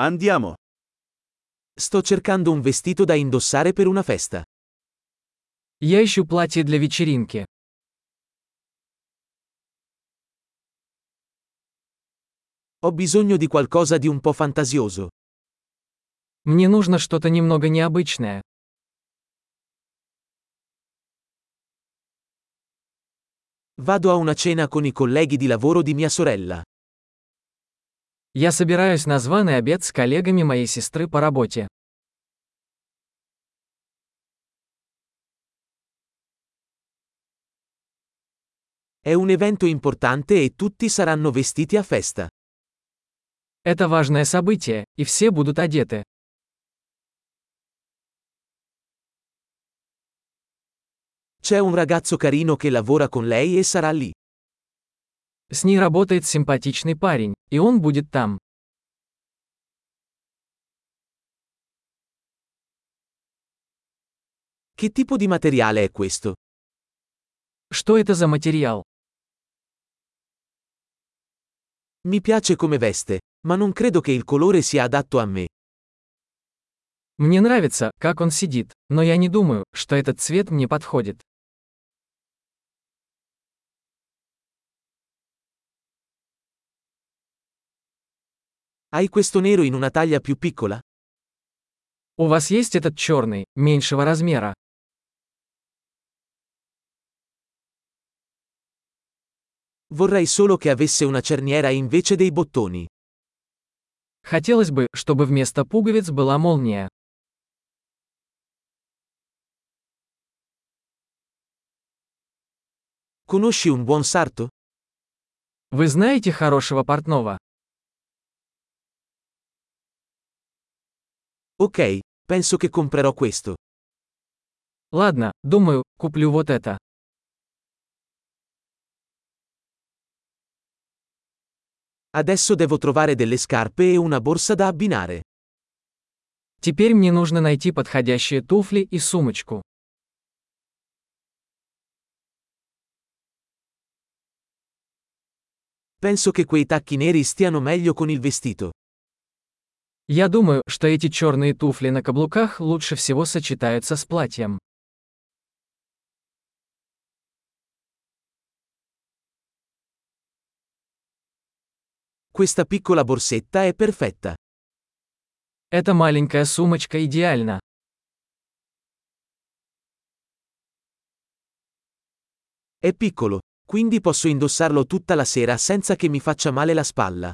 Andiamo. Sto cercando un vestito da indossare per una festa. Я ищу платье для вечеринки. Ho bisogno di qualcosa di un po' fantasioso. Мне нужно что-то немного необычное. Vado a una cena con i colleghi di lavoro di mia sorella. Я собираюсь на званый обед с коллегами моей сестры по работе. È un evento importante e tutti saranno vestiti a festa. Это важное событие, и все будут одеты. C'è un ragazzo carino che lavora con lei e sarà lì. С ней работает симпатичный парень, и он будет там. Che tipo di materiale è questo? Что это за материал? Mi piace come veste, ma non credo che il colore sia adatto a me. Мне нравится, как он сидит, но я не думаю, что этот цвет мне подходит. Hai questo nero in una taglia più piccola? У вас есть этот черный, меньшего размера? Vorrei solo che avesse una cerniera invece dei bottoni. Хотелось бы, чтобы вместо пуговиц была молния. Conosci un buon sarto? Вы знаете хорошего портного? Ok, penso che comprerò questo. Ладно, думаю, куплю вот это. Adesso devo trovare delle scarpe e una borsa da abbinare. Теперь мне нужно найти подходящие туфли и сумочку. Penso che quei tacchi neri stiano meglio con il vestito. Я думаю, что эти черные туфли на каблуках лучше всего сочетаются с платьем. Questa piccola borsetta è perfetta. Эта маленькая сумочка идеальна. È piccolo, quindi posso indossarlo tutta la sera senza che mi faccia male la spalla.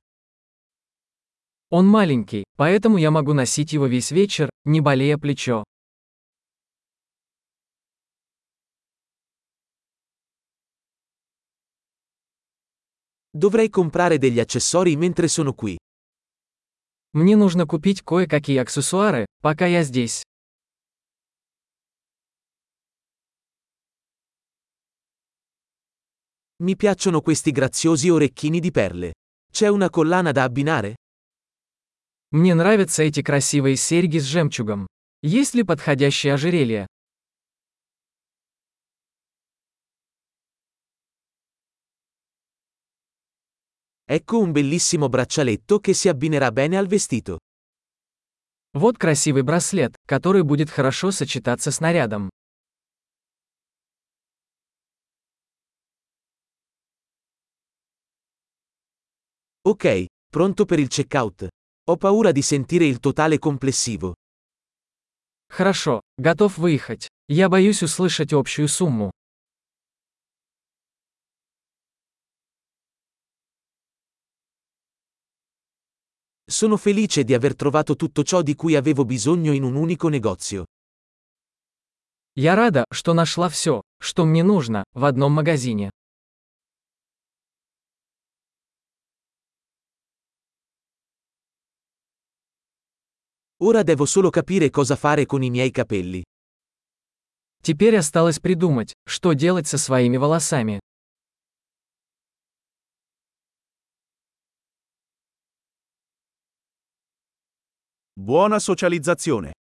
Он маленький, поэтому я могу носить его весь вечер, не болея плечо. Dovrei comprare degli accessori mentre sono qui. Мне нужно купить кое-какие аксессуары, пока я здесь. Mi piacciono questi graziosi orecchini di perle. C'è una collana da abbinare? Мне нравятся эти красивые серьги с жемчугом. Есть ли подходящее ожерелье? Ecco un bellissimo braccialetto che si abbinerà bene al vestito. Вот красивый браслет, который будет хорошо сочетаться с нарядом. Ok, pronto per il checkout. Ho paura di sentire il totale complessivo. Хорошо, готов выехать. Я боюсь услышать общую сумму. Sono felice di aver trovato tutto ciò di cui avevo bisogno in un unico negozio. Я рада, что нашла все, что мне нужно, в одном магазине. Ora devo solo capire cosa fare con i miei capelli. Теперь осталось придумать, что делать со своими волосами. Buona socializzazione.